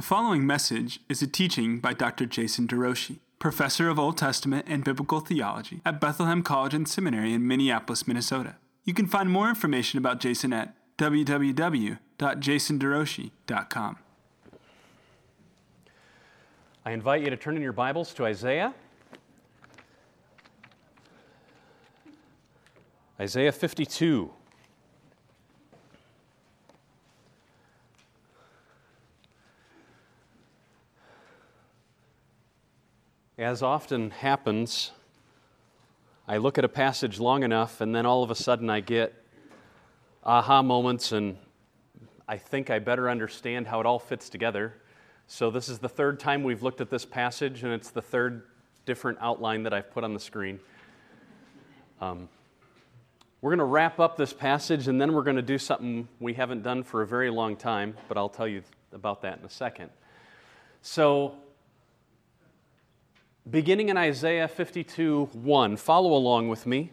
The following message is a teaching by Dr. Jason DeRouchie, professor of Old Testament and Biblical Theology at Bethlehem College and Seminary in Minneapolis, Minnesota. You can find more information about Jason at www.jasonderouchie.com. I invite you to turn in your Bibles to Isaiah. Isaiah 52. As often happens, I look at a passage long enough and then all of a sudden I get aha moments and I think I better understand how it all fits together. So, this is the third time we've looked at this passage, and it's the third different outline that I've put on the screen. Um, we're going to wrap up this passage, and then we're going to do something we haven't done for a very long time, but I'll tell you about that in a second. So, beginning in Isaiah 52 1. Follow along with me.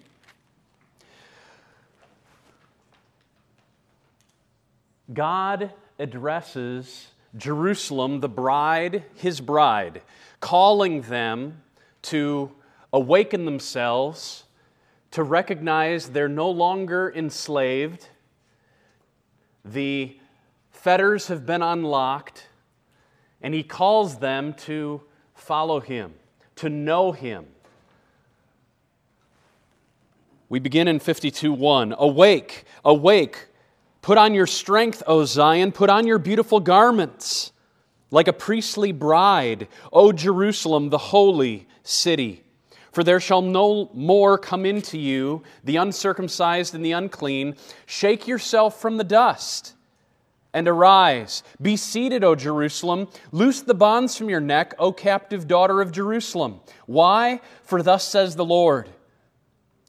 God addresses Jerusalem, the bride, his bride, calling them to awaken themselves, to recognize they're no longer enslaved. The fetters have been unlocked, and he calls them to follow him to know him. We begin in 52 1. Awake, awake, put on your strength, O Zion, put on your beautiful garments, like a priestly bride, O Jerusalem, the holy city. For there shall no more come into you the uncircumcised and the unclean. Shake yourself from the dust and arise. Be seated, O Jerusalem. Loose the bonds from your neck, O captive daughter of Jerusalem. Why? For thus says the Lord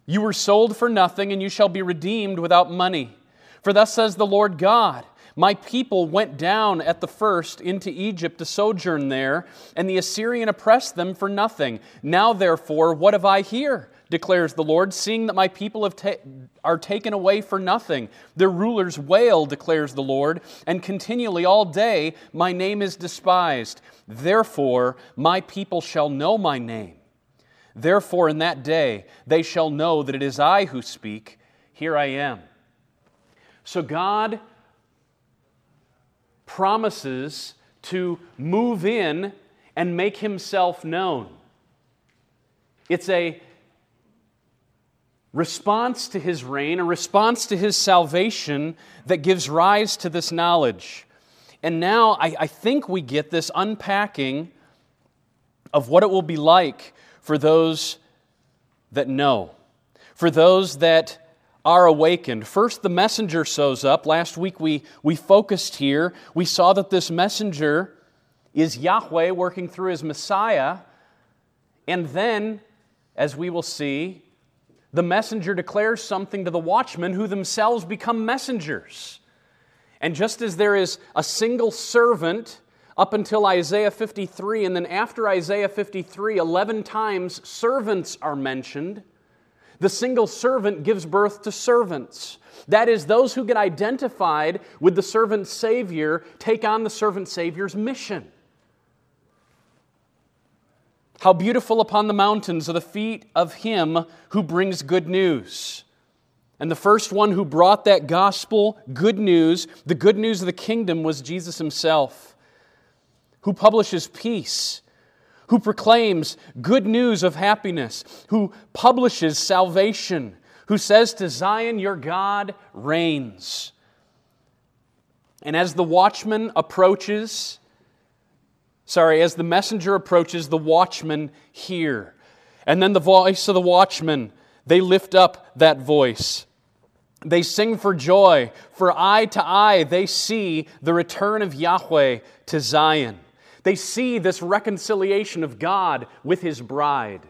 You were sold for nothing, and you shall be redeemed without money. For thus says the Lord God My people went down at the first into Egypt to sojourn there, and the Assyrian oppressed them for nothing. Now, therefore, what have I here? Declares the Lord, seeing that my people ta- are taken away for nothing. Their rulers wail, declares the Lord, and continually all day my name is despised. Therefore, my people shall know my name. Therefore, in that day they shall know that it is I who speak. Here I am. So, God promises to move in and make himself known. It's a response to his reign, a response to his salvation that gives rise to this knowledge. And now I, I, think we get this unpacking of what it will be like for those that know, for those that are awakened. First, the messenger shows up. Last week we, we focused here. We saw that this messenger is Yahweh working through his Messiah. And then, as we will see, the messenger declares something to the watchmen who themselves become messengers. And just as there is a single servant up until Isaiah 53, and then after Isaiah 53, 11 times servants are mentioned, the single servant gives birth to servants. That is, those who get identified with the servant Savior take on the servant Savior's mission. How beautiful upon the mountains are the feet of him who brings good news. And the first one who brought that gospel, good news, the good news of the kingdom, was Jesus himself, who publishes peace, who proclaims good news of happiness, who publishes salvation, who says to Zion, Your God reigns. And as the watchman approaches, sorry, as the messenger approaches, the watchmen hear. And then the voice of the watchmen, they lift up that voice. They sing for joy, for eye to eye they see the return of Yahweh to Zion. They see this reconciliation of God with his bride.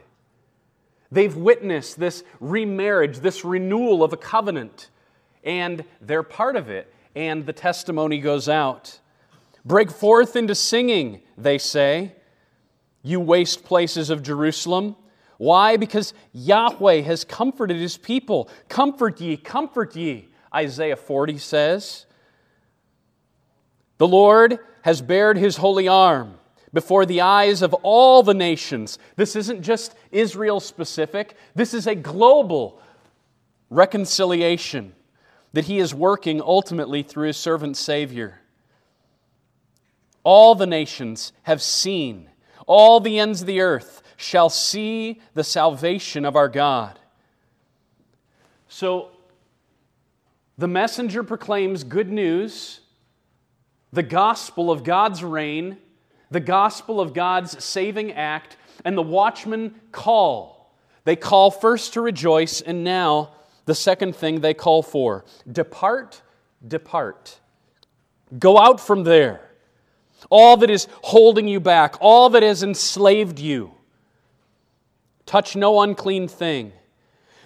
They've witnessed this remarriage, this renewal of a covenant, and they're part of it, and the testimony goes out. Break forth into singing, they say, you waste places of Jerusalem. Why? Because Yahweh has comforted his people. Comfort ye, comfort ye, Isaiah 40 says. The Lord has bared his holy arm before the eyes of all the nations. This isn't just Israel specific, this is a global reconciliation that he is working ultimately through his servant Savior. All the nations have seen, all the ends of the earth shall see the salvation of our God. So, the messenger proclaims good news, the gospel of God's reign, the gospel of God's saving act, and the watchmen call. They call first to rejoice, and now the second thing they call for depart, depart. Go out from there. All that is holding you back, all that has enslaved you. Touch no unclean thing.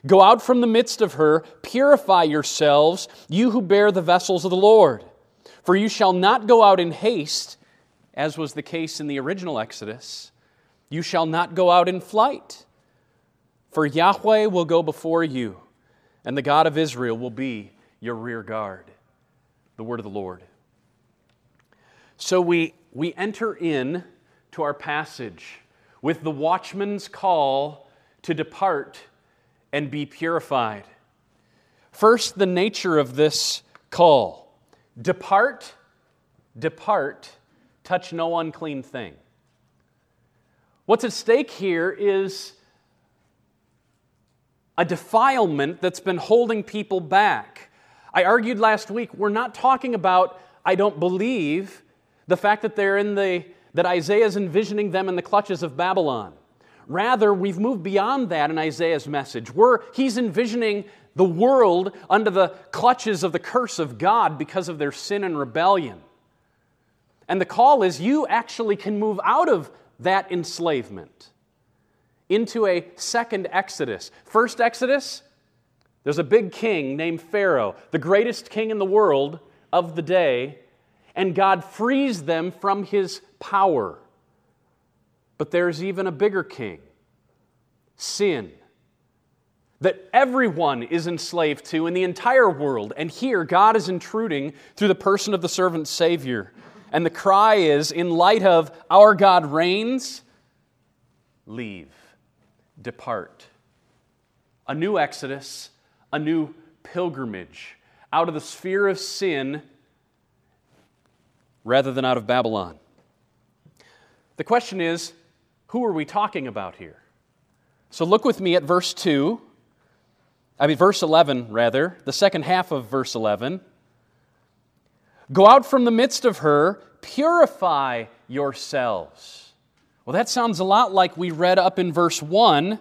Go out from the midst of her, purify yourselves, you who bear the vessels of the Lord. For you shall not go out in haste, as was the case in the original Exodus. You shall not go out in flight. For Yahweh will go before you and the God of Israel will be your rear guard. The word of the Lord. So we, we enter in to our passage with the watchman's call to depart and be purified. First, the nature of this call depart, depart, touch no unclean thing. What's at stake here is a defilement that's been holding people back. I argued last week, we're not talking about, I don't believe, the fact that they're in the, that Isaiah is envisioning them in the clutches of Babylon. Rather, we've moved beyond that in Isaiah's message. He's envisioning the world under the clutches of the curse of God because of their sin and rebellion. And the call is you actually can move out of that enslavement into a second Exodus. First Exodus, there's a big king named Pharaoh, the greatest king in the world of the day, and God frees them from his power. But there's even a bigger king sin that everyone is enslaved to in the entire world. And here, God is intruding through the person of the servant Savior. And the cry is in light of our God reigns, leave depart. A new exodus, a new pilgrimage out of the sphere of sin rather than out of Babylon. The question is who are we talking about here? So look with me at verse 2. I mean, verse 11, rather, the second half of verse 11. Go out from the midst of her, purify yourselves. Well, that sounds a lot like we read up in verse 1.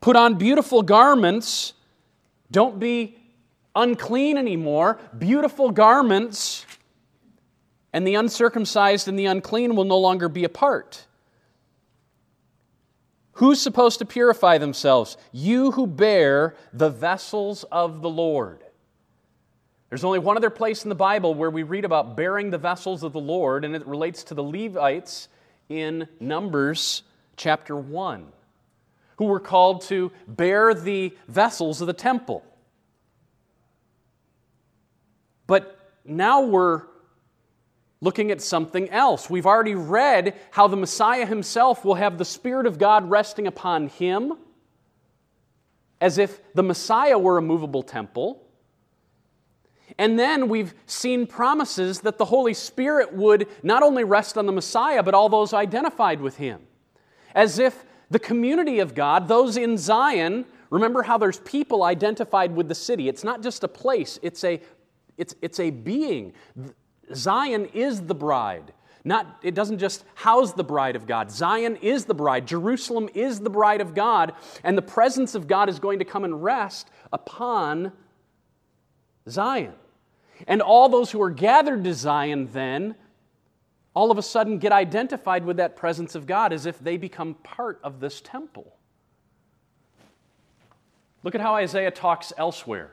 Put on beautiful garments. Don't be unclean anymore. Beautiful garments. And the uncircumcised and the unclean will no longer be apart. Who's supposed to purify themselves? You who bear the vessels of the Lord. There's only one other place in the Bible where we read about bearing the vessels of the Lord, and it relates to the Levites in Numbers chapter 1, who were called to bear the vessels of the temple. But now we're looking at something else. We've already read how the Messiah himself will have the Spirit of God resting upon him, as if the Messiah were a movable temple. And then we've seen promises that the Holy Spirit would not only rest on the Messiah, but all those identified with him. As if the community of God, those in Zion, remember how there's people identified with the city. It's not just a place, it's a, it's, it's a being. Zion is the bride. Not, it doesn't just house the bride of God. Zion is the bride. Jerusalem is the bride of God. And the presence of God is going to come and rest upon Zion. And all those who are gathered to Zion then all of a sudden get identified with that presence of God as if they become part of this temple. Look at how Isaiah talks elsewhere.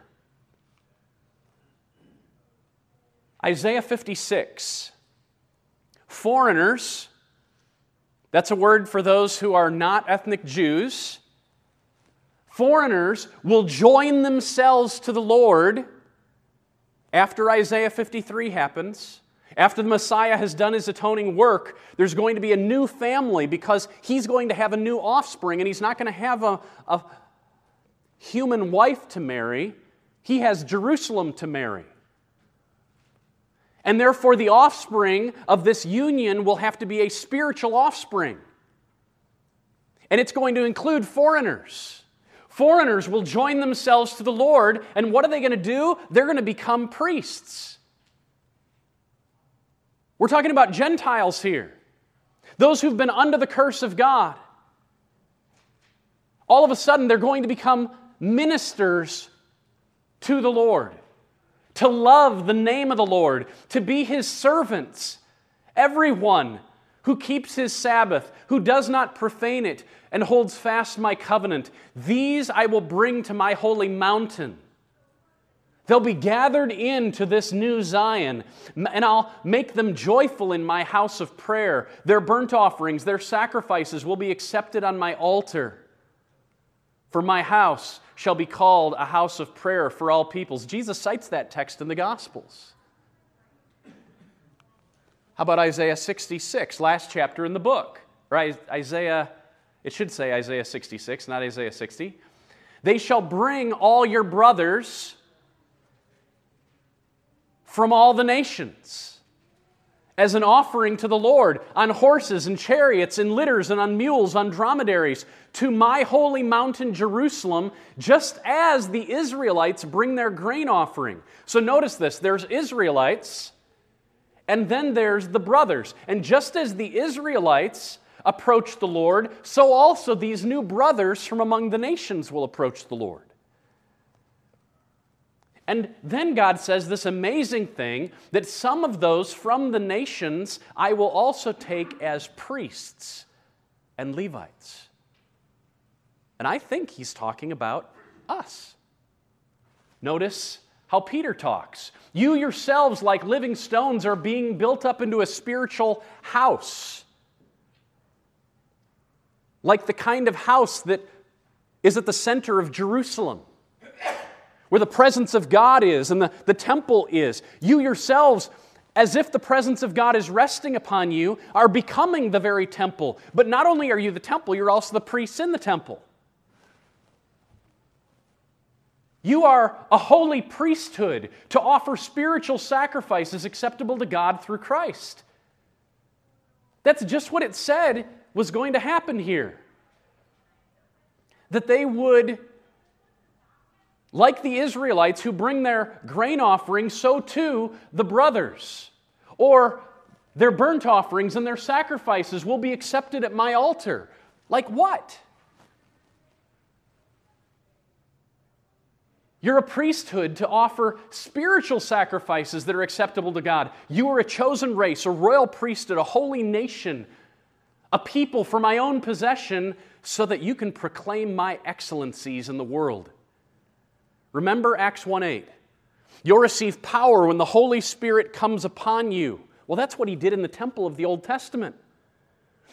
Isaiah 56. Foreigners, that's a word for those who are not ethnic Jews. Foreigners will join themselves to the Lord after Isaiah 53 happens, After the Messiah has done his atoning work, there's going to be a new family because he's going to have a new offspring and he's not going to have a, a human wife to marry. He has Jerusalem to marry. And therefore, the offspring of this union will have to be a spiritual offspring. And it's going to include foreigners. Foreigners will join themselves to the Lord, and what are they going to do? They're going to become priests. We're talking about Gentiles here, those who've been under the curse of God. All of a sudden, they're going to become ministers to the Lord, to love the name of the Lord, to be his servants. Everyone who keeps his Sabbath, who does not profane it, and holds fast my covenant, these I will bring to my holy mountain. They'll be gathered into this new Zion, and I'll make them joyful in my house of prayer. Their burnt offerings, their sacrifices will be accepted on my altar. For my house shall be called a house of prayer for all peoples. Jesus cites that text in the Gospels. How about Isaiah 66, last chapter in the book? Right? Isaiah, it should say Isaiah 66, not Isaiah 60. They shall bring all your brothers from all the nations as an offering to the Lord on horses and chariots and litters and on mules, on dromedaries, to my holy mountain Jerusalem, just as the Israelites bring their grain offering. So notice this there's Israelites, and then there's the brothers. And just as the Israelites approach the Lord, so also these new brothers from among the nations will approach the Lord. And then God says this amazing thing that some of those from the nations I will also take as priests and Levites. And I think he's talking about us. Notice how Peter talks. You yourselves, like living stones, are being built up into a spiritual house. Like the kind of house that is at the center of Jerusalem where the presence of God is and the, the temple is. You yourselves, as if the presence of God is resting upon you, are becoming the very temple. But not only are you the temple, you're also the priests in the temple. You are a holy priesthood to offer spiritual sacrifices acceptable to God through Christ. That's just what it said was going to happen here. That they would like the Israelites who bring their grain offerings, so too the brothers. Or their burnt offerings and their sacrifices will be accepted at my altar. Like what? You're a priesthood to offer spiritual sacrifices that are acceptable to God. You are a chosen race, a royal priesthood, a holy nation, a people for my own possession, so that you can proclaim my excellencies in the world. Remember Acts 1 8. You'll receive power when the Holy Spirit comes upon you. Well, that's what he did in the temple of the Old Testament.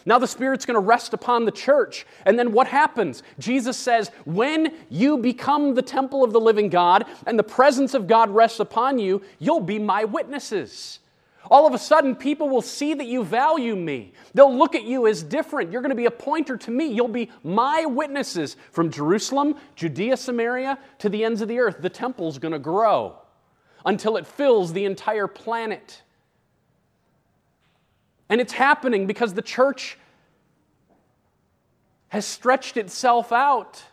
Now the Spirit's going to rest upon the church. And then what happens? Jesus says, when you become the temple of the living God and the presence of God rests upon you, you'll be my witnesses. All of a sudden, people will see that you value me. They'll look at you as different. You're going to be a pointer to me. You'll be my witnesses from Jerusalem, Judea, Samaria, to the ends of the earth. The temple's going to grow until it fills the entire planet. And it's happening because the church has stretched itself out.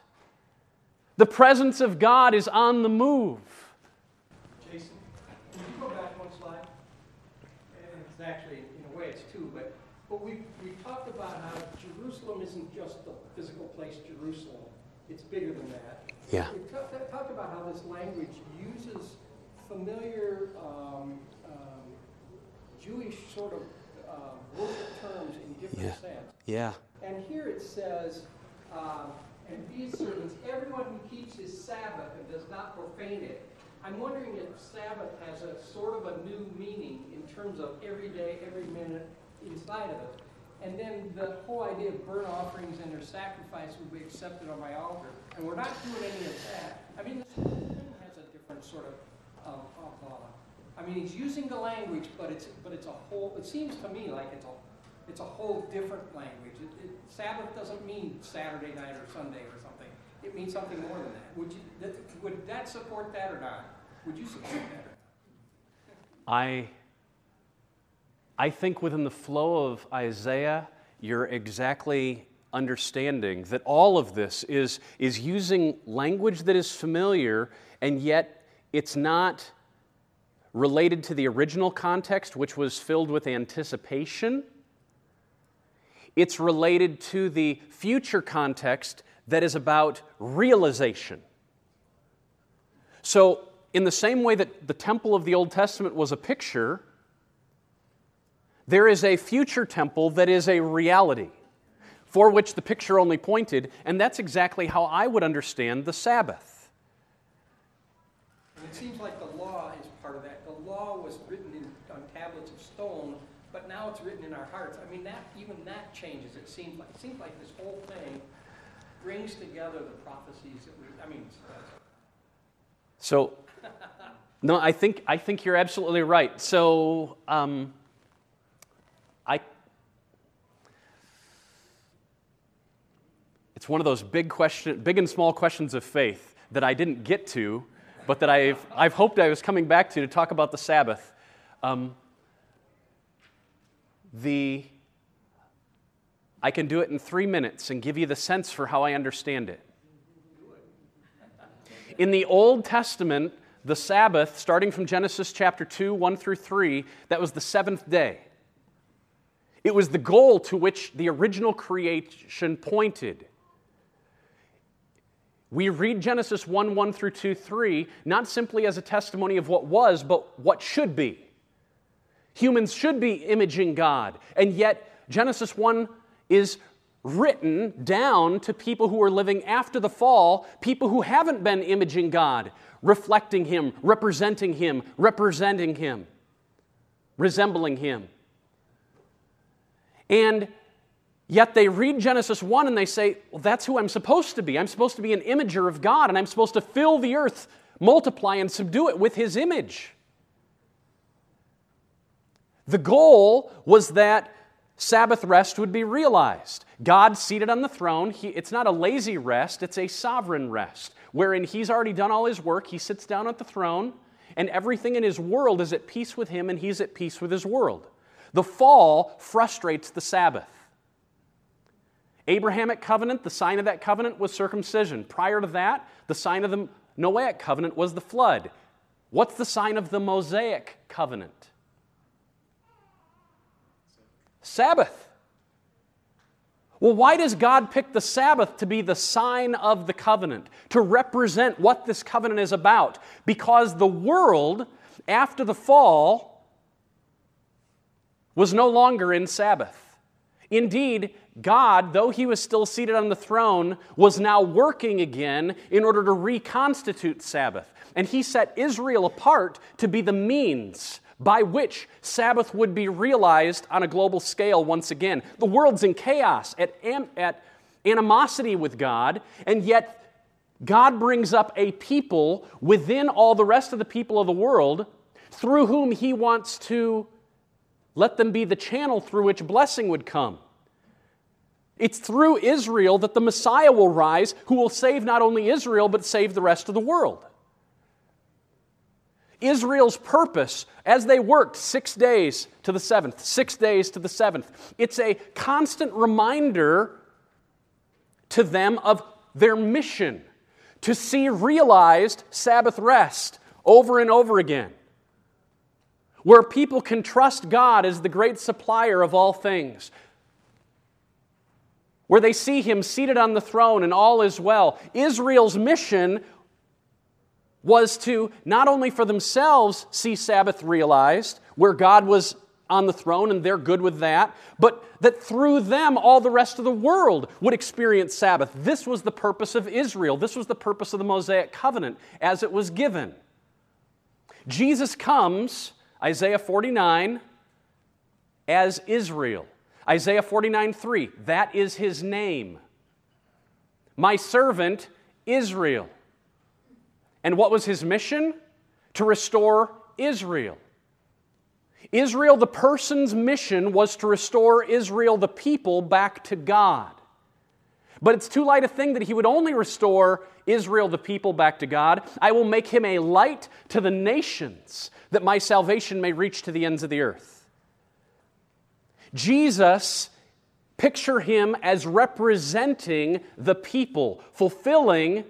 The presence of God is on the move. Bigger than that. Yeah. We talked talk about how this language uses familiar um, um, Jewish sort of uh, worship terms in different yeah. sense. Yeah. And here it says, um, and these servants, everyone who keeps his Sabbath and does not profane it. I'm wondering if Sabbath has a sort of a new meaning in terms of every day, every minute inside of it. And then the whole idea of burnt offerings and their sacrifice would be accepted on my altar. And we're not doing any of that. I mean, this has a different sort of, of, of uh, I mean, he's using the language, but it's, but it's a whole, it seems to me like it's a, it's a whole different language. It, it, Sabbath doesn't mean Saturday night or Sunday or something. It means something more than that. Would you, that, would that support that or not? Would you support that? I, I think within the flow of Isaiah, you're exactly understanding that all of this is, is using language that is familiar, and yet it's not related to the original context, which was filled with anticipation. It's related to the future context that is about realization. So, in the same way that the temple of the Old Testament was a picture, there is a future temple that is a reality for which the picture only pointed, and that's exactly how I would understand the Sabbath. And it seems like the law is part of that. The law was written in, on tablets of stone, but now it's written in our hearts. I mean, that even that changes. It seems like it seems like this whole thing brings together the prophecies that we. I mean. So, no, I think I think you're absolutely right. So, um, It's one of those big question, big and small questions of faith that I didn't get to, but that I've, I've hoped I was coming back to to talk about the Sabbath. Um, the I can do it in three minutes and give you the sense for how I understand it. In the Old Testament, the Sabbath, starting from Genesis chapter 2, 1 through 3, that was the seventh day. It was the goal to which the original creation pointed. We read Genesis 1 1 through 2 3, not simply as a testimony of what was, but what should be. Humans should be imaging God, and yet Genesis 1 is written down to people who are living after the fall, people who haven't been imaging God, reflecting Him, representing Him, representing Him, resembling Him. And Yet they read Genesis 1 and they say, Well, that's who I'm supposed to be. I'm supposed to be an imager of God, and I'm supposed to fill the earth, multiply, and subdue it with His image. The goal was that Sabbath rest would be realized. God seated on the throne, he, it's not a lazy rest, it's a sovereign rest, wherein He's already done all His work. He sits down at the throne, and everything in His world is at peace with Him, and He's at peace with His world. The fall frustrates the Sabbath. Abrahamic covenant, the sign of that covenant was circumcision. Prior to that, the sign of the Noahic covenant was the flood. What's the sign of the Mosaic covenant? Sabbath. Well, why does God pick the Sabbath to be the sign of the covenant, to represent what this covenant is about? Because the world, after the fall, was no longer in Sabbath. Indeed, God, though he was still seated on the throne, was now working again in order to reconstitute Sabbath. And he set Israel apart to be the means by which Sabbath would be realized on a global scale once again. The world's in chaos, at, am- at animosity with God, and yet God brings up a people within all the rest of the people of the world through whom he wants to let them be the channel through which blessing would come. It's through Israel that the Messiah will rise, who will save not only Israel, but save the rest of the world. Israel's purpose as they worked six days to the seventh, six days to the seventh, it's a constant reminder to them of their mission to see realized Sabbath rest over and over again, where people can trust God as the great supplier of all things, where they see him seated on the throne and all is well. Israel's mission was to not only for themselves see Sabbath realized, where God was on the throne and they're good with that, but that through them all the rest of the world would experience Sabbath. This was the purpose of Israel. This was the purpose of the Mosaic covenant as it was given. Jesus comes, Isaiah 49, as Israel. Isaiah 49 3, that is his name. My servant Israel. And what was his mission? To restore Israel. Israel, the person's mission was to restore Israel, the people, back to God. But it's too light a thing that he would only restore Israel, the people, back to God. I will make him a light to the nations, that my salvation may reach to the ends of the earth. Jesus, picture him as representing the people, fulfilling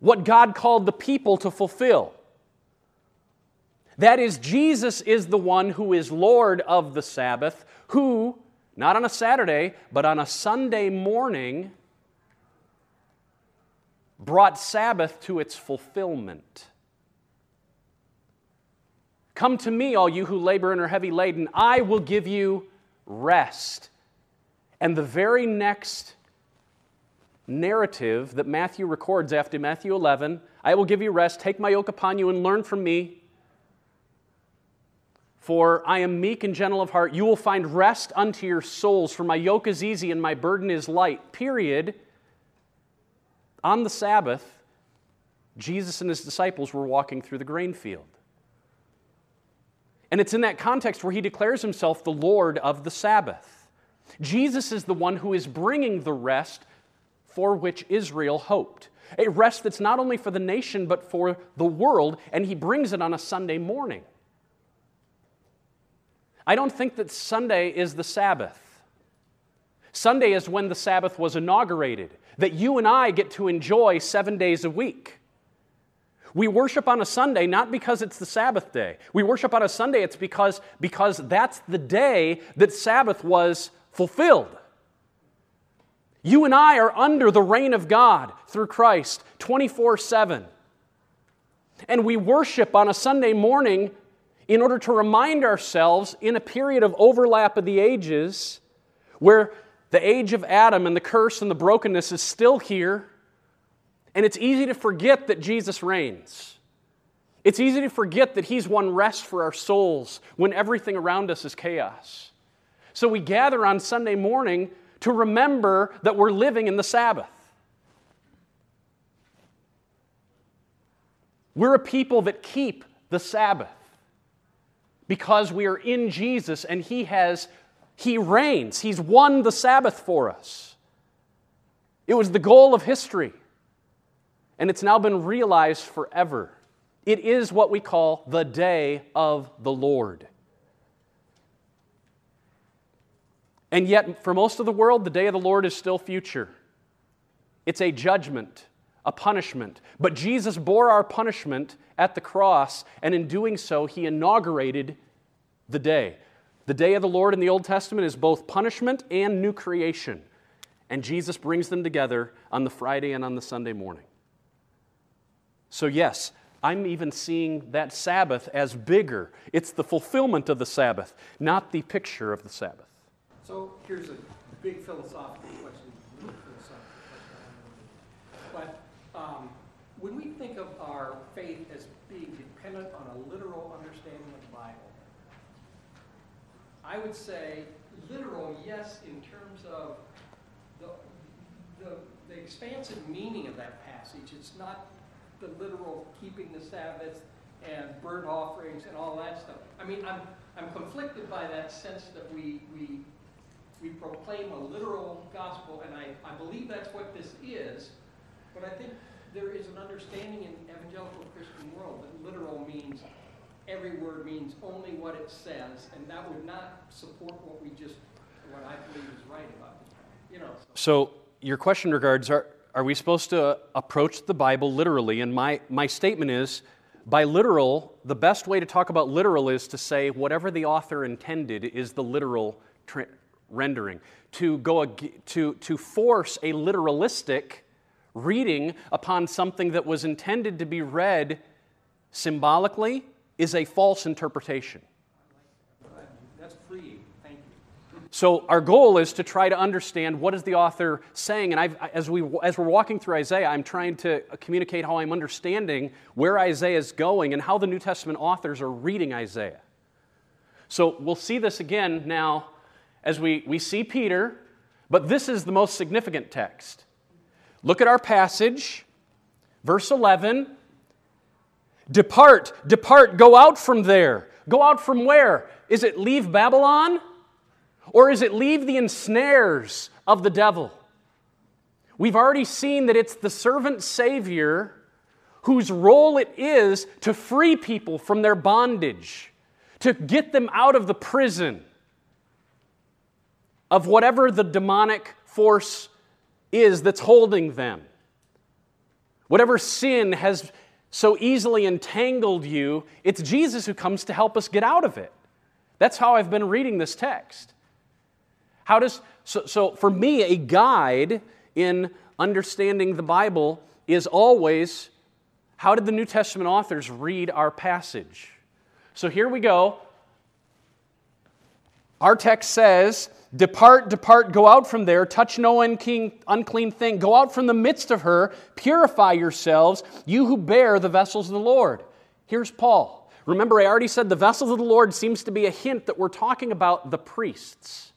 what God called the people to fulfill. That is, Jesus is the one who is Lord of the Sabbath, who not on a Saturday, but on a Sunday morning, brought Sabbath to its fulfillment. Come to me, all you who labor and are heavy laden, I will give you rest. And the very next narrative that Matthew records after Matthew 11 I will give you rest, take my yoke upon you, and learn from me. For I am meek and gentle of heart. You will find rest unto your souls, for my yoke is easy and my burden is light. Period. On the Sabbath, Jesus and his disciples were walking through the grain field. And it's in that context where he declares himself the Lord of the Sabbath. Jesus is the one who is bringing the rest for which Israel hoped. A rest that's not only for the nation, but for the world, and he brings it on a Sunday morning. I don't think that Sunday is the Sabbath. Sunday is when the Sabbath was inaugurated, that you and I get to enjoy seven days a week. We worship on a Sunday not because it's the Sabbath day. We worship on a Sunday, it's because, because that's the day that Sabbath was fulfilled. You and I are under the reign of God through Christ 24 7. And we worship on a Sunday morning in order to remind ourselves in a period of overlap of the ages where the age of Adam and the curse and the brokenness is still here, and it's easy to forget that Jesus reigns. It's easy to forget that He's won rest for our souls when everything around us is chaos. So we gather on Sunday morning to remember that we're living in the Sabbath. We're a people that keep the Sabbath because we are in Jesus and He has, He reigns. He's won the Sabbath for us. It was the goal of history, and it's now been realized forever. It is what we call the day of the Lord. And yet, for most of the world, the day of the Lord is still future. It's a judgment, a punishment. But Jesus bore our punishment at the cross, and in doing so, he inaugurated the day. The day of the Lord in the Old Testament is both punishment and new creation. And Jesus brings them together on the Friday and on the Sunday morning. So, yes, I'm even seeing that Sabbath as bigger. It's the fulfillment of the Sabbath, not the picture of the Sabbath. So, here's a big philosophical question. But um, when we think of our faith as being dependent on a literal understanding of the Bible, I would say literal, yes, in terms of the, the, the expansive meaning of that passage. It's not the literal keeping the Sabbath and burnt offerings and all that stuff. I mean, I'm, I'm conflicted by that sense that we, we, we proclaim a literal gospel, and I, I believe that's what this is, but I think there is an understanding in evangelical Christian world that literal means every word means only what it says, and that would not support what we just, what I believe is right about it. You know. So, so your question regards are, are we supposed to approach the Bible literally? And my, my statement is by literal, the best way to talk about literal is to say whatever the author intended is the literal rendering. To, go, to, to force a literalistic reading upon something that was intended to be read symbolically is a false interpretation. That's free. Thank you. So our goal is to try to understand what is the author saying, and I've, as we as we're walking through Isaiah, I'm trying to communicate how I'm understanding where Isaiah is going and how the New Testament authors are reading Isaiah. So we'll see this again now as we, we see Peter, but this is the most significant text. Look at our passage, verse 11. Depart, depart, go out from there. Go out from where? Is it leave Babylon? Or is it leave the ensnares of the devil? We've already seen that it's the servant Savior whose role it is to free people from their bondage, to get them out of the prison of whatever the demonic force is that's holding them. Whatever sin has so easily entangled you, it's Jesus who comes to help us get out of it. That's how I've been reading this text. How does so, so for me a guide in understanding the Bible is always how did the New Testament authors read our passage? So here we go. Our text says, Depart, depart, go out from there, touch no unclean, unclean thing, go out from the midst of her, purify yourselves, you who bear the vessels of the Lord. Here's Paul. Remember, I already said the vessels of the Lord seems to be a hint that we're talking about the priests.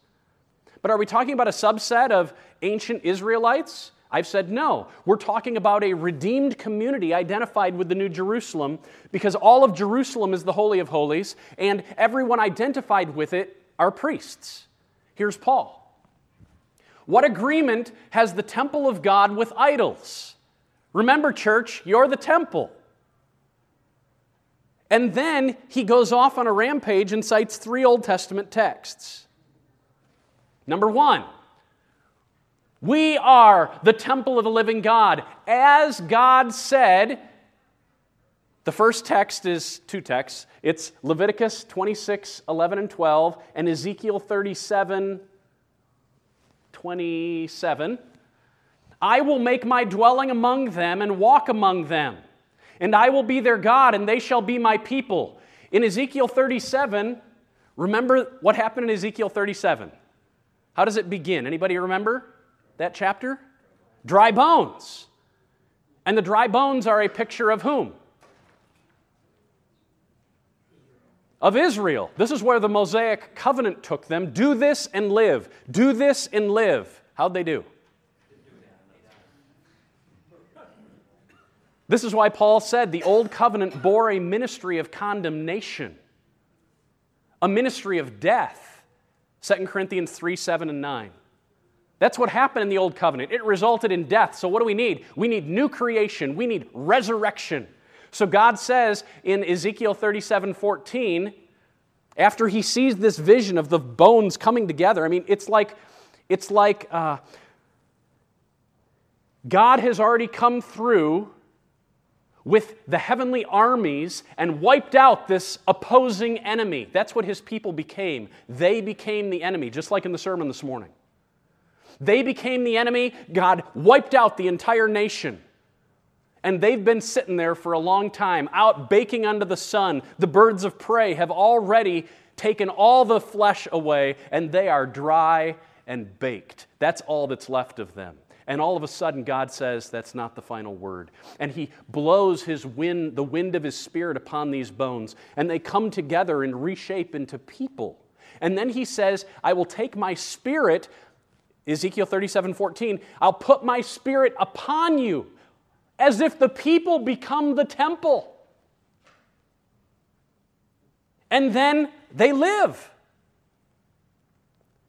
But are we talking about a subset of ancient Israelites? I've said no. We're talking about a redeemed community identified with the New Jerusalem because all of Jerusalem is the Holy of Holies, and everyone identified with it are priests. Here's Paul. What agreement has the temple of God with idols? Remember, church, you're the temple. And then he goes off on a rampage and cites three Old Testament texts. Number one, we are the temple of the living God. As God said, the first text is two texts. It's Leviticus 26, 11, and 12, and Ezekiel 37, 27. I will make my dwelling among them and walk among them, and I will be their God, and they shall be my people. In Ezekiel 37, remember what happened in Ezekiel 37? How does it begin? Anybody remember? that chapter? Dry bones. And the dry bones are a picture of whom? Of Israel. This is where the Mosaic covenant took them. Do this and live. Do this and live. How'd they do? This is why Paul said the old covenant bore a ministry of condemnation, a ministry of death. 2 Corinthians 3 7 and 9. That's what happened in the Old Covenant. It resulted in death. So, what do we need? We need new creation, we need resurrection. So, God says in Ezekiel 37 14, after he sees this vision of the bones coming together, I mean, it's like, it's like uh, God has already come through with the heavenly armies and wiped out this opposing enemy. That's what his people became. They became the enemy, just like in the sermon this morning. They became the enemy. God wiped out the entire nation. And they've been sitting there for a long time, out baking under the sun. The birds of prey have already taken all the flesh away, and they are dry and baked. That's all that's left of them. And all of a sudden, God says that's not the final word. And He blows His wind, the wind of His Spirit upon these bones, and they come together and reshape into people. And then He says, I will take my Spirit Ezekiel 37 14, I'll put my spirit upon you as if the people become the temple. And then they live.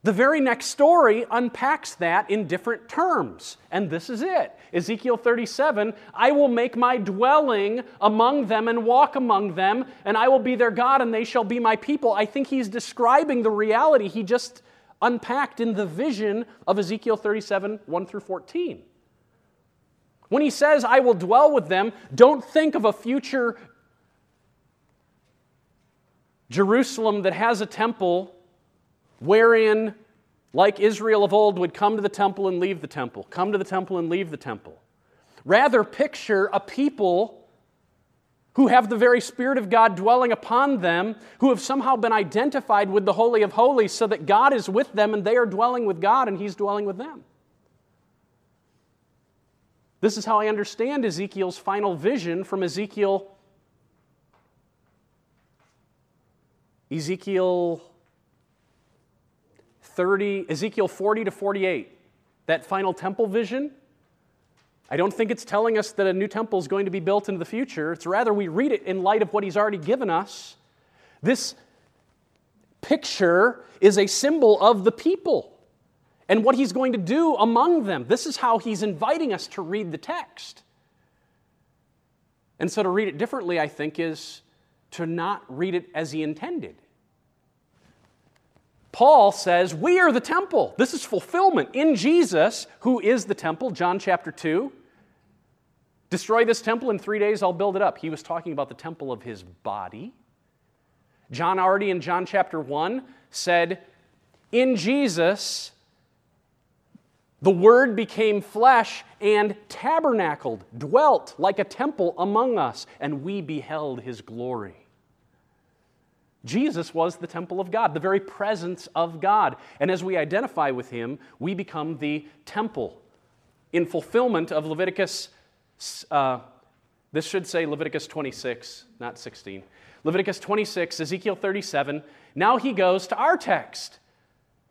The very next story unpacks that in different terms. And this is it Ezekiel 37 I will make my dwelling among them and walk among them, and I will be their God, and they shall be my people. I think he's describing the reality he just unpacked in the vision of Ezekiel 37 1 through 14. When he says, I will dwell with them, don't think of a future Jerusalem that has a temple wherein, like Israel of old, would come to the temple and leave the temple, come to the temple and leave the temple. Rather, picture a people who have the very Spirit of God dwelling upon them, who have somehow been identified with the Holy of Holies so that God is with them and they are dwelling with God and He's dwelling with them. This is how I understand Ezekiel's final vision from Ezekiel. Ezekiel 30, Ezekiel 40 to 48. That final temple vision I don't think it's telling us that a new temple is going to be built into the future. It's rather we read it in light of what he's already given us. This picture is a symbol of the people and what he's going to do among them. This is how he's inviting us to read the text. And so to read it differently, I think, is to not read it as he intended. Paul says, We are the temple. This is fulfillment in Jesus, who is the temple, John chapter 2. Destroy this temple in three days, I'll build it up. He was talking about the temple of his body. John already in John chapter 1 said, In Jesus, the Word became flesh and tabernacled, dwelt like a temple among us, and we beheld his glory. Jesus was the temple of God, the very presence of God. And as we identify with him, we become the temple in fulfillment of Leviticus. Uh, this should say Leviticus 26, not 16. Leviticus 26, Ezekiel 37. Now he goes to our text.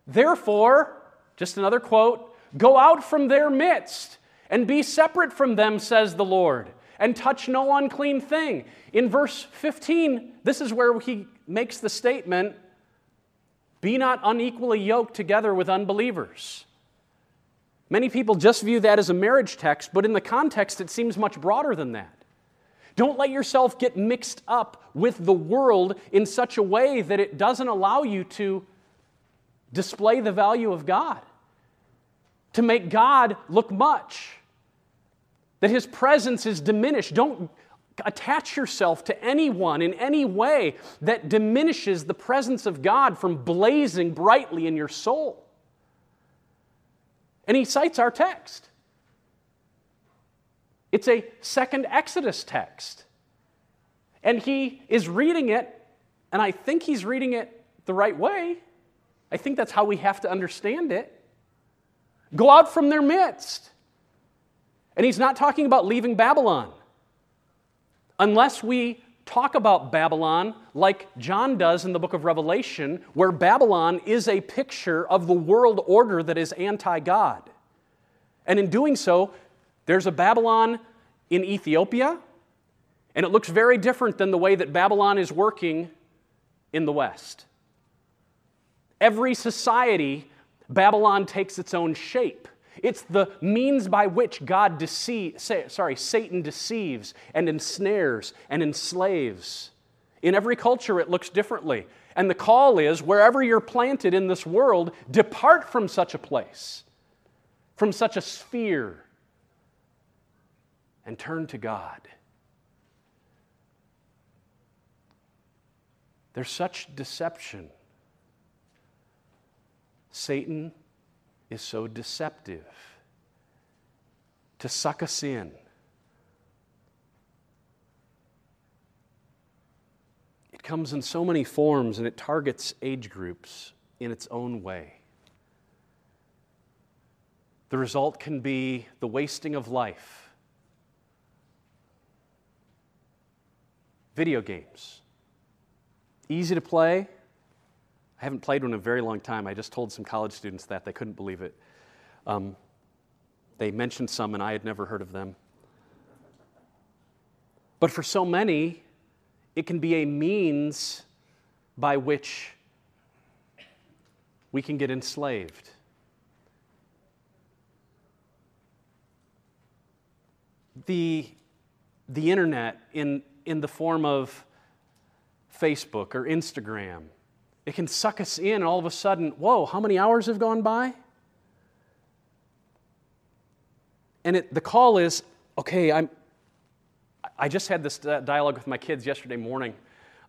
Therefore, just another quote go out from their midst and be separate from them, says the Lord, and touch no unclean thing. In verse 15, this is where he makes the statement be not unequally yoked together with unbelievers. Many people just view that as a marriage text, but in the context, it seems much broader than that. Don't let yourself get mixed up with the world in such a way that it doesn't allow you to display the value of God, to make God look much, that His presence is diminished. Don't attach yourself to anyone in any way that diminishes the presence of God from blazing brightly in your soul. And he cites our text. It's a second Exodus text. And he is reading it, and I think he's reading it the right way. I think that's how we have to understand it. Go out from their midst. And he's not talking about leaving Babylon. Unless we talk about Babylon like John does in the book of Revelation, where Babylon is a picture of the world order that is anti God. And in doing so, there's a Babylon in Ethiopia, and it looks very different than the way that Babylon is working in the West. Every society, Babylon takes its own shape. It's the means by which God deceives, sorry, Satan deceives and ensnares and enslaves. In every culture, it looks differently. And the call is wherever you're planted in this world, depart from such a place, from such a sphere and turn to God. There's such deception. Satan is so deceptive to suck us in. It comes in so many forms and it targets age groups in its own way. The result can be the wasting of life Video games. Easy to play. I haven't played one in a very long time. I just told some college students that. They couldn't believe it. Um, they mentioned some, and I had never heard of them. But for so many, it can be a means by which we can get enslaved. The, the internet, in in the form of Facebook or Instagram. It can suck us in, and all of a sudden, whoa, how many hours have gone by? And it, the call is okay, I'm, I just had this dialogue with my kids yesterday morning.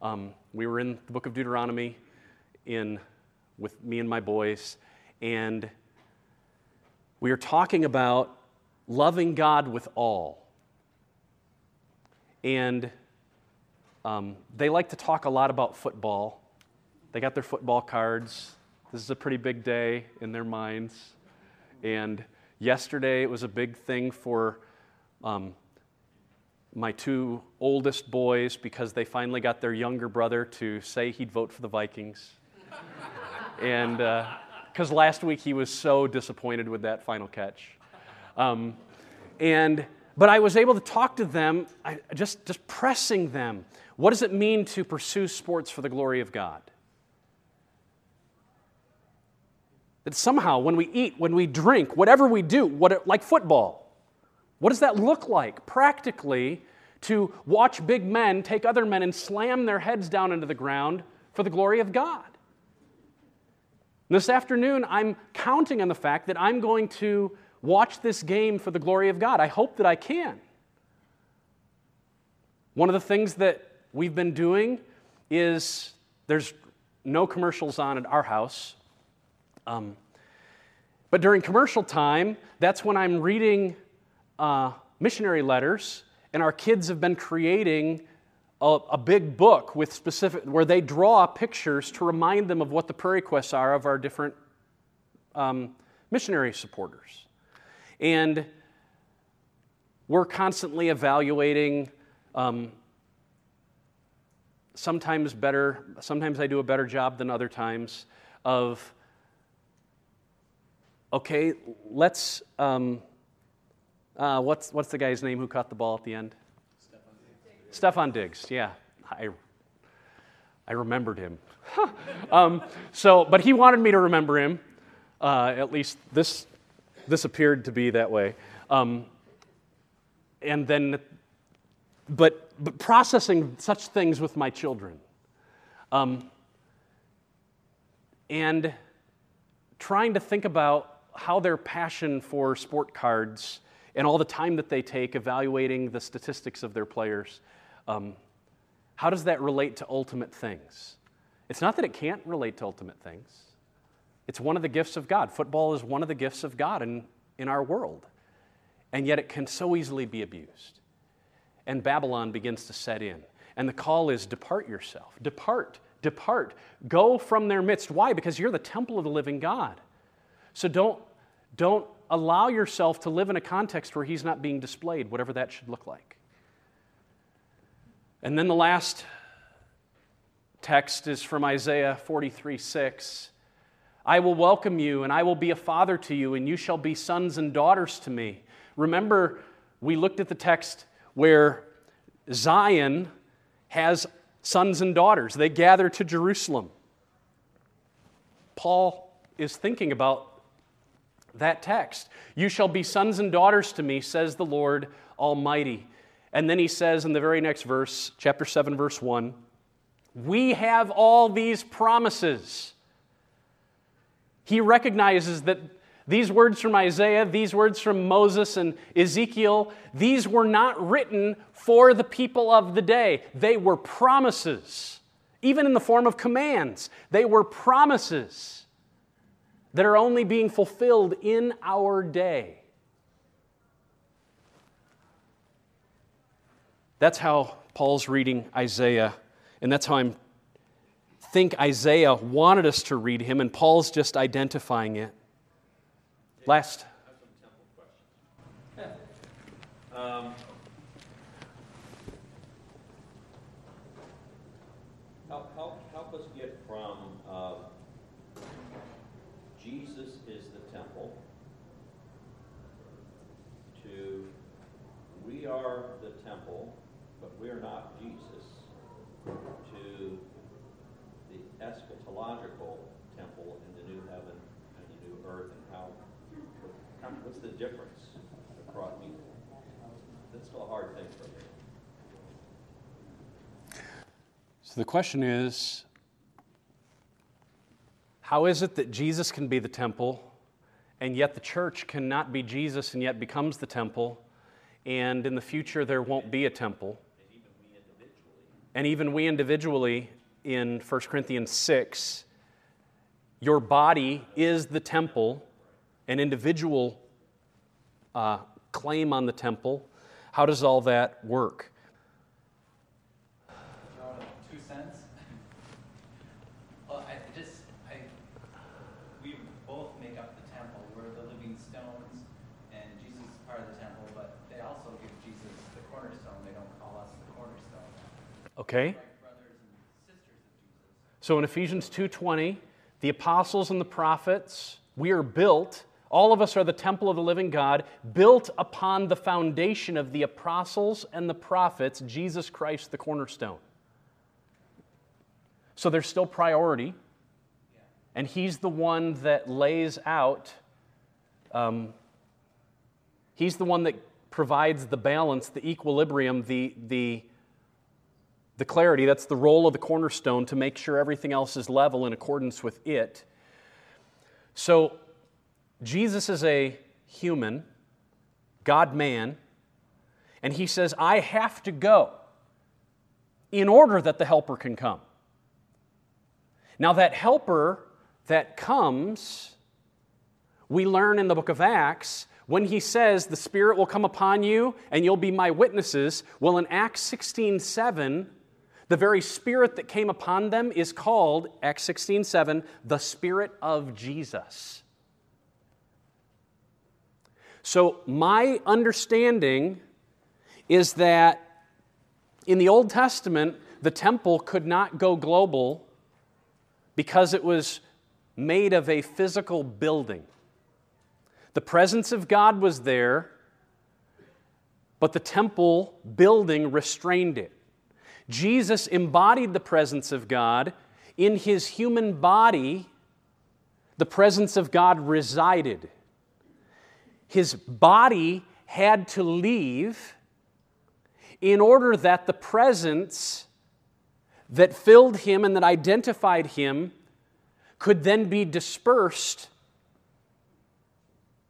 Um, we were in the book of Deuteronomy in, with me and my boys, and we are talking about loving God with all. And um, they like to talk a lot about football. They got their football cards. This is a pretty big day in their minds. And yesterday it was a big thing for um, my two oldest boys because they finally got their younger brother to say he'd vote for the Vikings. and because uh, last week he was so disappointed with that final catch. Um, and but I was able to talk to them, I, just, just pressing them. What does it mean to pursue sports for the glory of God? That somehow, when we eat, when we drink, whatever we do, what, like football, what does that look like practically to watch big men take other men and slam their heads down into the ground for the glory of God? This afternoon, I'm counting on the fact that I'm going to watch this game for the glory of God. I hope that I can. One of the things that we've been doing is there's no commercials on at our house. Um, but during commercial time, that's when I'm reading uh, missionary letters, and our kids have been creating a, a, big book with specific where they draw pictures to remind them of what the prayer requests are of our different um, missionary supporters. And we're constantly evaluating. Um, sometimes better, sometimes I do a better job than other times of, okay, let's, um, uh, what's, what's the guy's name who caught the ball at the end? Stefon Diggs, yeah. I, I remembered him. um, so, but he wanted me to remember him. Uh, at least this, this appeared to be that way. Um, and then, but, but processing such things with my children. Um, and trying to think about how their passion for sport cards and all the time that they take evaluating the statistics of their players um, how does that relate to ultimate things? It's not that it can't relate to ultimate things, it's one of the gifts of God. Football is one of the gifts of God in, in our world, and yet it can so easily be abused. And Babylon begins to set in. And the call is depart yourself. Depart, depart. Go from their midst. Why? Because you're the temple of the living God. So don't, don't allow yourself to live in a context where He's not being displayed, whatever that should look like. And then the last text is from Isaiah 43 6. I will welcome you, and I will be a father to you, and you shall be sons and daughters to me. Remember, we looked at the text where Zion has sons and daughters. They gather to Jerusalem. Paul is thinking about that text. You shall be sons and daughters to me, says the Lord Almighty. And then he says in the very next verse, chapter 7, verse 1, we have all these promises. He recognizes that these words from Isaiah, these words from Moses and Ezekiel, these were not written for the people of the day. They were promises, even in the form of commands. They were promises that are only being fulfilled in our day. That's how Paul's reading Isaiah, and that's how I think Isaiah wanted us to read him, and Paul's just identifying it. Last. Um, help, help, help us get from uh, Jesus is the temple to we are the temple but we're not Jesus, to the eschatological temple in the new heaven and the new earth, and how, what's the difference across? Mean, that's still a hard thing for me. So the question is how is it that Jesus can be the temple, and yet the church cannot be Jesus and yet becomes the temple, and in the future there won't be a temple? and even we individually in 1 Corinthians 6, your body is the temple, an individual uh, claim on the temple. How does all that work? Okay? So in Ephesians 2:20, the apostles and the prophets, we are built, All of us are the temple of the living God, built upon the foundation of the apostles and the prophets, Jesus Christ, the cornerstone. So there's still priority, and He's the one that lays out, um, He's the one that provides the balance, the equilibrium, the, the, the clarity. That's the role of the cornerstone to make sure everything else is level in accordance with it. So, Jesus is a human, God man, and he says, I have to go in order that the helper can come. Now, that helper that comes, we learn in the book of Acts when he says the Spirit will come upon you and you'll be my witnesses. Well, in Acts 16 7, the very Spirit that came upon them is called, Acts 16 7, the Spirit of Jesus. So, my understanding is that in the Old Testament, the temple could not go global because it was made of a physical building. The presence of God was there, but the temple building restrained it. Jesus embodied the presence of God. In his human body, the presence of God resided his body had to leave in order that the presence that filled him and that identified him could then be dispersed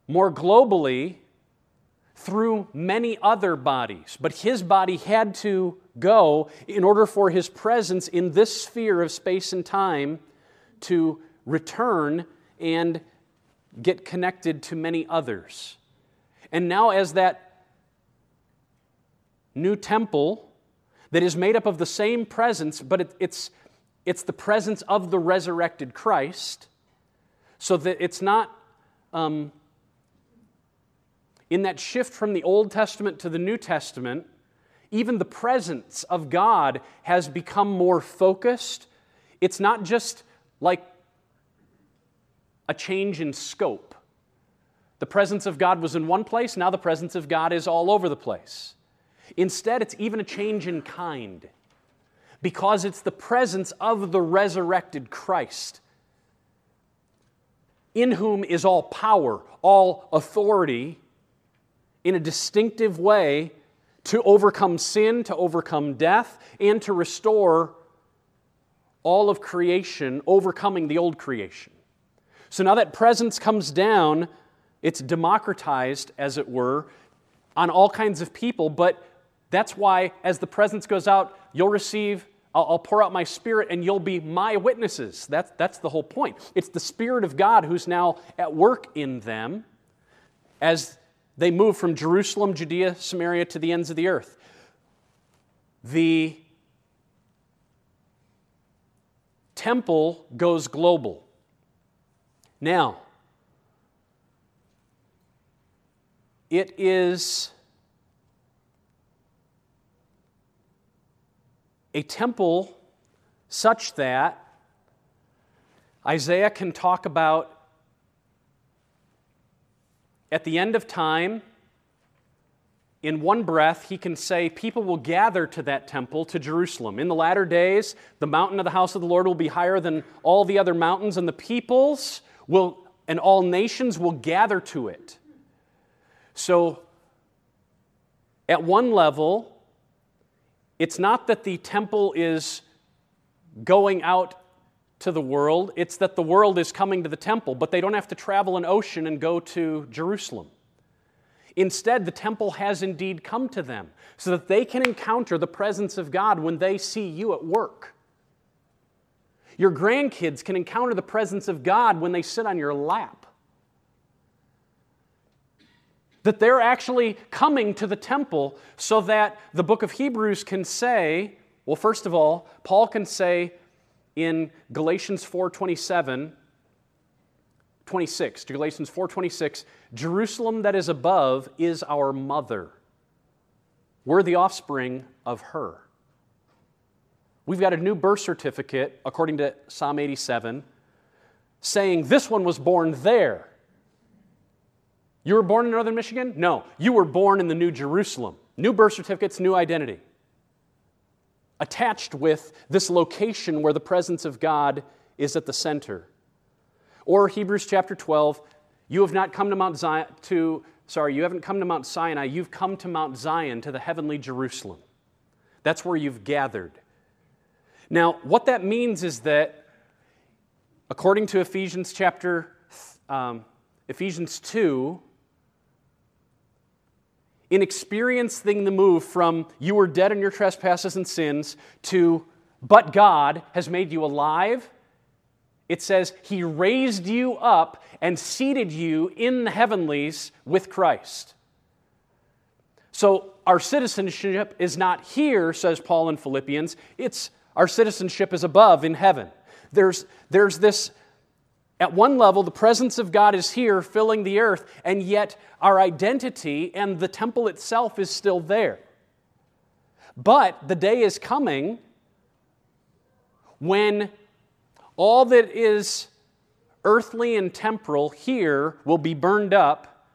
more globally through many other bodies. But his body had to go in order for his presence in this sphere of space and time to return and get connected to many others. And now, as that new temple that is made up of the same presence, but it, it's, it's the presence of the resurrected Christ, so that it's not um, in that shift from the Old Testament to the New Testament, even the presence of God has become more focused. It's not just like a change in scope. The presence of God was in one place, now the presence of God is all over the place. Instead, it's even a change in kind because it's the presence of the resurrected Christ, in whom is all power, all authority, in a distinctive way to overcome sin, to overcome death, and to restore all of creation, overcoming the old creation. So now that presence comes down, it's democratized, as it were, on all kinds of people, but that's why as the presence goes out, you'll receive, I'll, pour out my spirit and you'll be my witnesses. That's, that's the whole point. It's the Spirit of God who's now at work in them as they move from Jerusalem, Judea, Samaria to the ends of the earth. The temple goes global. Now, it is a temple such that Isaiah can talk about at the end of time, in one breath, he can say, People will gather to that temple, to Jerusalem. In the latter days, the mountain of the house of the Lord will be higher than all the other mountains, and the peoples will, and all nations will gather to it. So, at one level, it's not that the temple is going out to the world, it's that the world is coming to the temple, but they don't have to travel an ocean and go to Jerusalem. Instead, the temple has indeed come to them so that they can encounter the presence of God when they see you at work. Your grandkids can encounter the presence of God when they sit on your lap. That they're actually coming to the temple so that the book of Hebrews can say, well, first of all, Paul can say in Galatians 4:27, 26, to Galatians 4:26, Jerusalem that is above is our mother. We're the offspring of her. We've got a new birth certificate, according to Psalm 87, saying this one was born there. You were born in northern Michigan? No. You were born in the New Jerusalem. New birth certificates, new identity. Attached with this location where the presence of God is at the center. Or Hebrews chapter 12, you have not come to Mount Zion to sorry, you haven't come to Mount Sinai, you've come to Mount Zion to the heavenly Jerusalem. That's where you've gathered. Now, what that means is that according to Ephesians chapter um, Ephesians 2, in experiencing the move from you were dead in your trespasses and sins to but God has made you alive, it says he raised you up and seated you in the heavenlies with Christ. So our citizenship is not here, says Paul in Philippians. It's our citizenship is above in heaven. There's, there's this at one level, the presence of God is here filling the earth, and yet our identity and the temple itself is still there. But the day is coming when all that is earthly and temporal here will be burned up,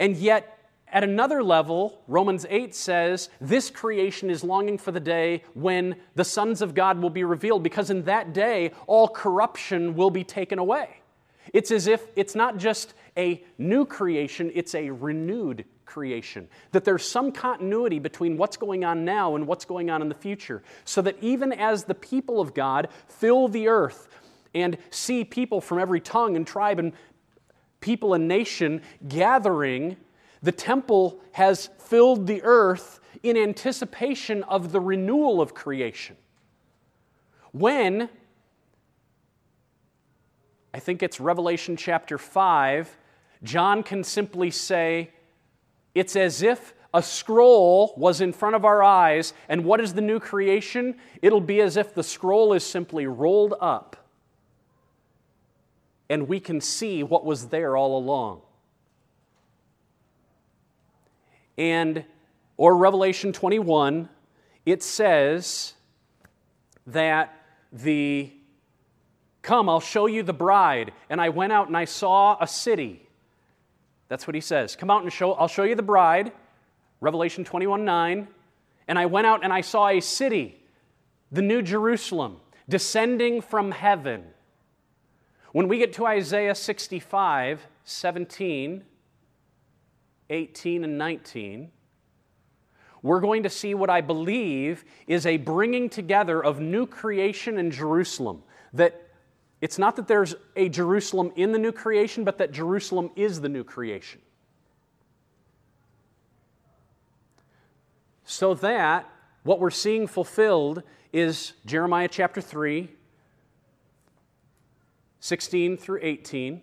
and yet at another level, Romans 8 says, this creation is longing for the day when the sons of God will be revealed, because in that day, all corruption will be taken away. It's as if it's not just a new creation, it's a renewed creation. That there's some continuity between what's going on now and what's going on in the future. So that even as the people of God fill the earth and see people from every tongue and tribe and people and nation gathering the temple has filled the earth in anticipation of the renewal of creation. When, I think it's Revelation chapter 5, John can simply say, It's as if a scroll was in front of our eyes, and what is the new creation? It'll be as if the scroll is simply rolled up, and we can see what was there all along. And or Revelation 21, it says that the come, I'll show you the bride. And I went out and I saw a city. That's what he says. Come out and show, I'll show you the bride. Revelation 21 9. And I went out and I saw a city, the New Jerusalem, descending from heaven. When we get to Isaiah 65 17, 18 and 19, we're going to see what I believe is a bringing together of new creation in Jerusalem. That it's not that there's a Jerusalem in the new creation, but that Jerusalem is the new creation. So that what we're seeing fulfilled is Jeremiah chapter 3, 16 through 18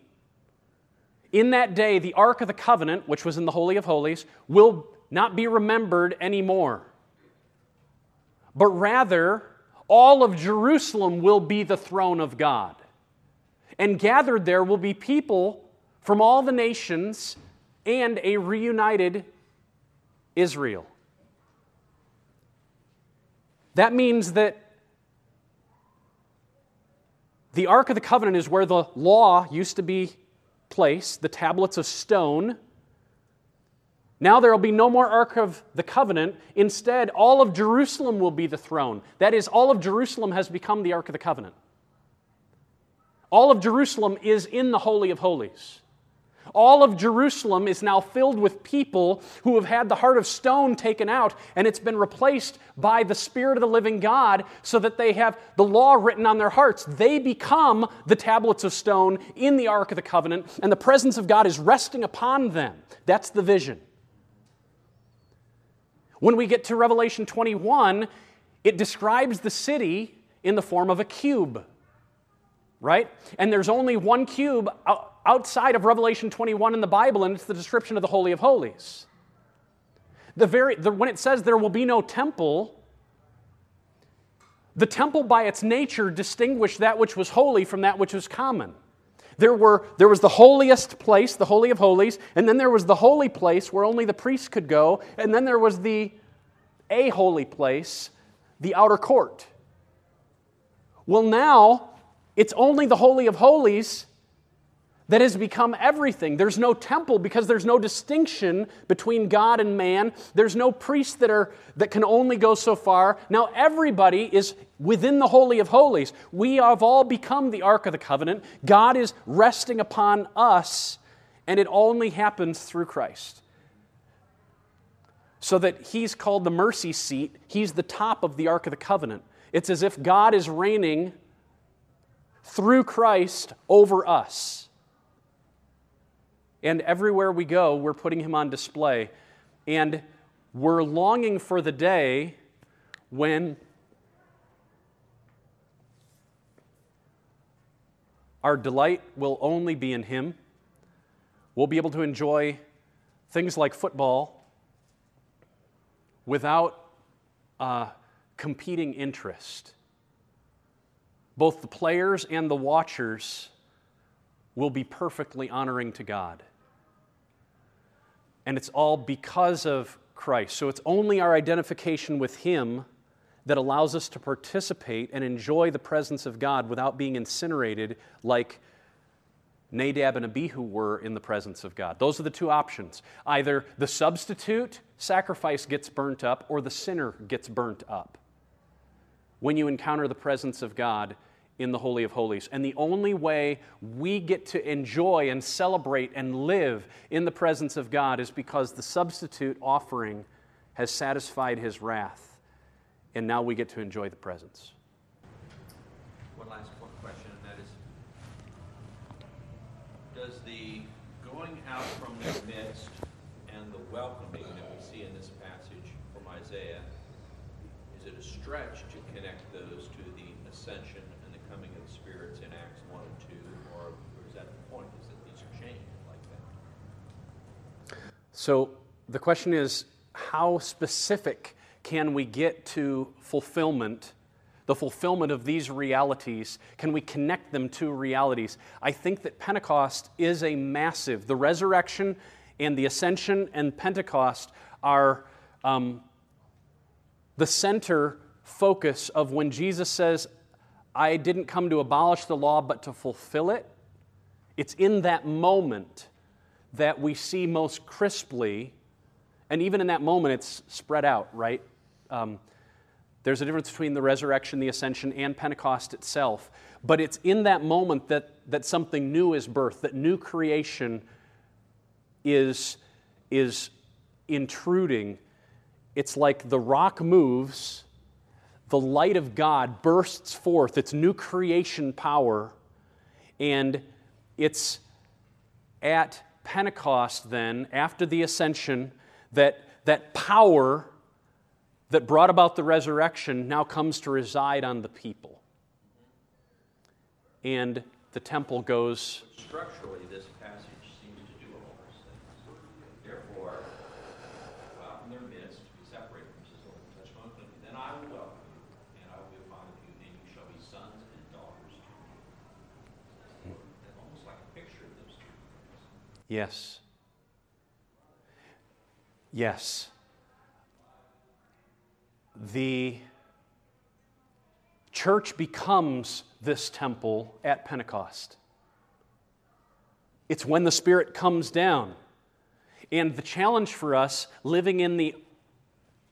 in that day, the Ark of the Covenant, which was in the Holy of Holies, will not be remembered anymore. But rather, all of Jerusalem will be the throne of God. And gathered there will be people from all the nations and a reunited Israel. That means that the Ark of the Covenant is where the law used to be place, the tablets of stone. Now there will be no more Ark of the Covenant. Instead, all of Jerusalem will be the throne. That is, all of Jerusalem has become the Ark of the Covenant. All of Jerusalem is in the Holy of Holies. All of Jerusalem is now filled with people who have had the heart of stone taken out, and it's been replaced by the Spirit of the living God so that they have the law written on their hearts. They become the tablets of stone in the Ark of the Covenant, and the presence of God is resting upon them. That's the vision. When we get to Revelation 21, it describes the city in the form of a cube, right? And there's only one cube uh, outside of Revelation 21 in the Bible, and it's the description of the Holy of Holies. The very, the, when it says there will be no temple, the temple by its nature distinguished that which was holy from that which was common. There, were, there was the holiest place, the Holy of Holies, and then there was the holy place where only the priests could go, and then there was the a holy place, the outer court. Well, now it's only the Holy of Holies that has become everything. There's no temple because there's no distinction between God and man. There's no priests that are that can only go so far. Now everybody is within the holy of holies. We have all become the ark of the covenant. God is resting upon us and it only happens through Christ. So that he's called the mercy seat. He's the top of the ark of the covenant. It's as if God is reigning through Christ over us. And everywhere we go, we're putting him on display. And we're longing for the day when our delight will only be in him. We'll be able to enjoy things like football without uh, competing interest. Both the players and the watchers will be perfectly honoring to God. And it's all because of Christ. So it's only our identification with Him that allows us to participate and enjoy the presence of God without being incinerated like Nadab and Abihu were in the presence of God. Those are the two options. Either the substitute sacrifice gets burnt up or the sinner gets burnt up. When you encounter the presence of God, in the Holy of Holies. And the only way we get to enjoy and celebrate and live in the presence of God is because the substitute offering has satisfied his wrath. And now we get to enjoy the presence. One last question, and that is Does the going out from their midst and the welcoming that we see in this passage from Isaiah, is it a stretch to connect those to the ascension coming of the spirits in Acts 1 and 2, or, or is that the point? Is that these are chained like that? So the question is how specific can we get to fulfillment? The fulfillment of these realities, can we connect them to realities? I think that Pentecost is a massive, the resurrection and the ascension and Pentecost are um, the center focus of when Jesus says, I didn't come to abolish the law, but to fulfill it. It's in that moment that we see most crisply, and even in that moment, it's spread out, right? Um, there's a difference between the resurrection, the ascension, and Pentecost itself. But it's in that moment that, that something new is birthed, that new creation is, is intruding. It's like the rock moves the light of God bursts forth, its new creation power, and it's at Pentecost, then, after the ascension, that that power that brought about the resurrection now comes to reside on the people. And the temple goes. Structurally, this passage seems to do all those things. Therefore, out in their midst, be separated from his Lord, touch on then I will welcome Yes. Yes. The church becomes this temple at Pentecost. It's when the Spirit comes down. And the challenge for us, living in the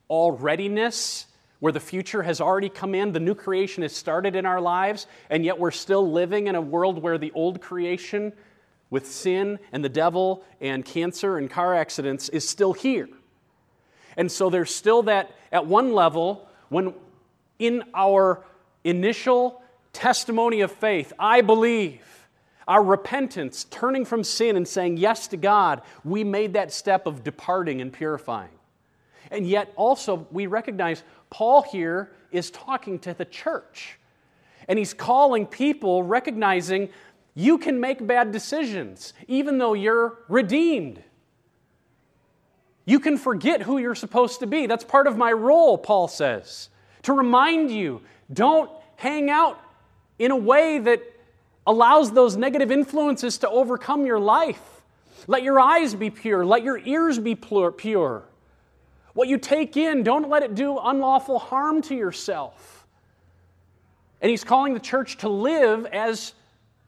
alreadiness where the future has already come in, the new creation has started in our lives, and yet we're still living in a world where the old creation with sin and the devil and cancer and car accidents is still here. And so there's still that, at one level, when in our initial testimony of faith, I believe, our repentance, turning from sin and saying yes to God, we made that step of departing and purifying. And yet also, we recognize Paul here is talking to the church. And he's calling people, recognizing you can make bad decisions even though you're redeemed. You can forget who you're supposed to be. That's part of my role, Paul says, to remind you don't hang out in a way that allows those negative influences to overcome your life. Let your eyes be pure, let your ears be pure. What you take in, don't let it do unlawful harm to yourself. And he's calling the church to live as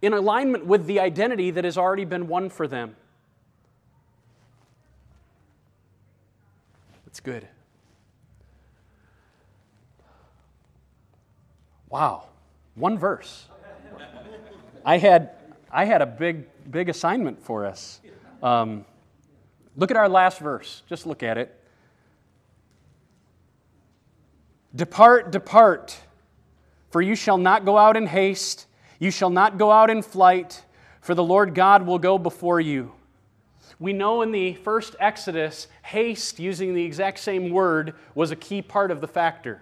in alignment with the identity that has already been won for them. That's good. Wow, one verse. I had, I had a big, big assignment for us. Um, look at our last verse. Just look at it. Depart, depart, for you shall not go out in haste, you shall not go out in flight, for the Lord God will go before you. We know in the first Exodus, haste, using the exact same word, was a key part of the factor.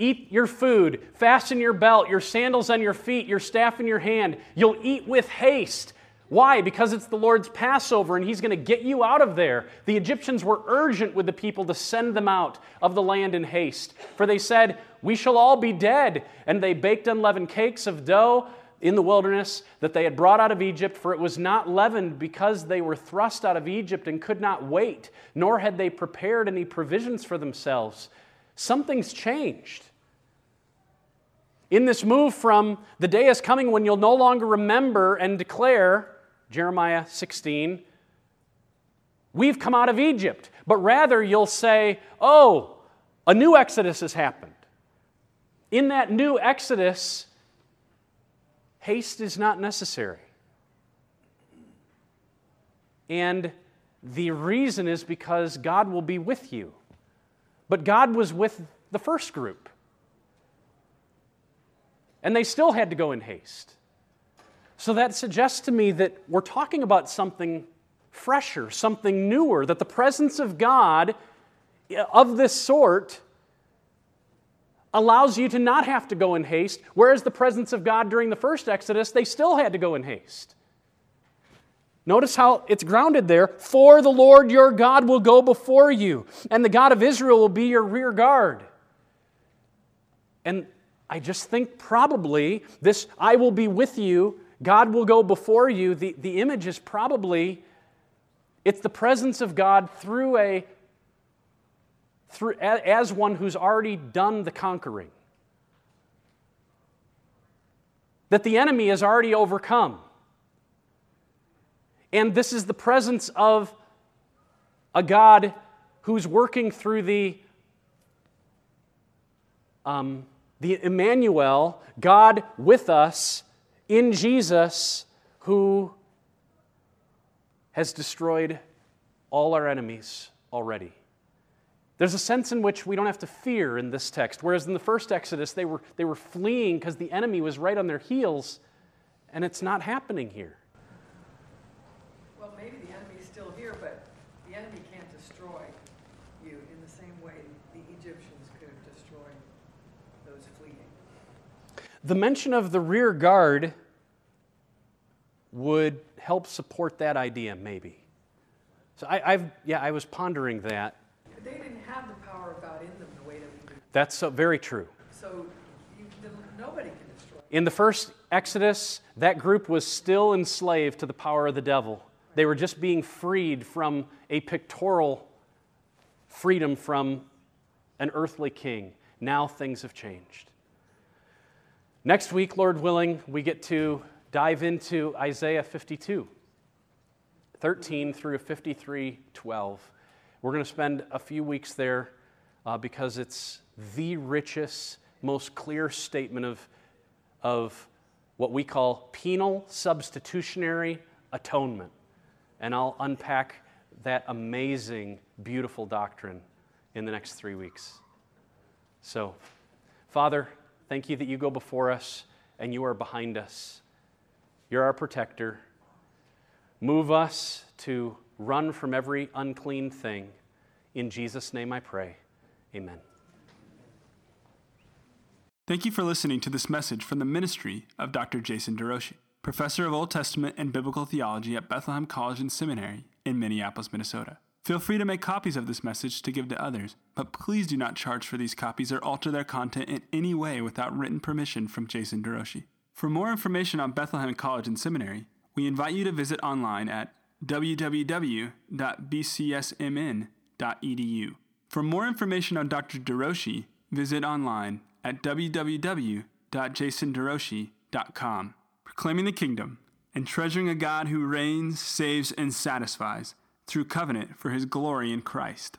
Eat your food, fasten your belt, your sandals on your feet, your staff in your hand. You'll eat with haste. Why? Because it's the Lord's Passover and He's going to get you out of there. The Egyptians were urgent with the people to send them out of the land in haste. For they said, We shall all be dead. And they baked unleavened cakes of dough in the wilderness that they had brought out of Egypt, for it was not leavened because they were thrust out of Egypt and could not wait, nor had they prepared any provisions for themselves. Something's changed. In this move from the day is coming when you'll no longer remember and declare, Jeremiah 16, we've come out of Egypt, but rather you'll say, oh, a new Exodus has happened. In that new Exodus, haste is not necessary. And the reason is because God will be with you. But God was with the first group. And they still had to go in haste. So that suggests to me that we're talking about something fresher, something newer, that the presence of God of this sort allows you to not have to go in haste, whereas the presence of God during the first Exodus, they still had to go in haste. Notice how it's grounded there. For the Lord your God will go before you, and the God of Israel will be your rear guard. And I just think probably this I will be with you, God will go before you. The, the image is probably it's the presence of God through a through as one who's already done the conquering. That the enemy is already overcome. And this is the presence of a God who's working through the um, the Emmanuel, God with us in Jesus, who has destroyed all our enemies already. There's a sense in which we don't have to fear in this text, whereas in the first Exodus, they were, they were fleeing because the enemy was right on their heels, and it's not happening here. Well, maybe the enemy's still here, but the enemy can't destroy you in the same way the Egyptians could have destroyed those fleeing. The mention of the rear guard would help support that idea, maybe. So I, have yeah, I was pondering that. They didn't have the power of God in them the way that we do. That's very true. So you, nobody can destroy. In the first Exodus, that group was still enslaved to the power of the devil. They were just being freed from a pictorial freedom from an earthly king. Now things have changed. Next week, Lord willing, we get to dive into Isaiah 52, 13 through 53, 12. We're going to spend a few weeks there uh, because it's the richest, most clear statement of, of what we call penal substitutionary atonement. And I'll unpack that amazing, beautiful doctrine in the next three weeks. So, Father, thank you that you go before us and you are behind us. You're our protector. Move us to run from every unclean thing. In Jesus' name I pray. Amen. Thank you for listening to this message from the ministry of Dr. Jason DeRouchie, professor of Old Testament and Biblical Theology at Bethlehem College and Seminary in Minneapolis, Minnesota. Feel free to make copies of this message to give to others, but please do not charge for these copies or alter their content in any way without written permission from Jason DeRouchie. For more information on Bethlehem College and Seminary, we invite you to visit online at www.bcsmn.edu. For more information on Dr. DeRouchie, visit online at www.jasonderouchie.com. Proclaiming the kingdom and treasuring a God who reigns, saves, and satisfies through covenant for his glory in Christ.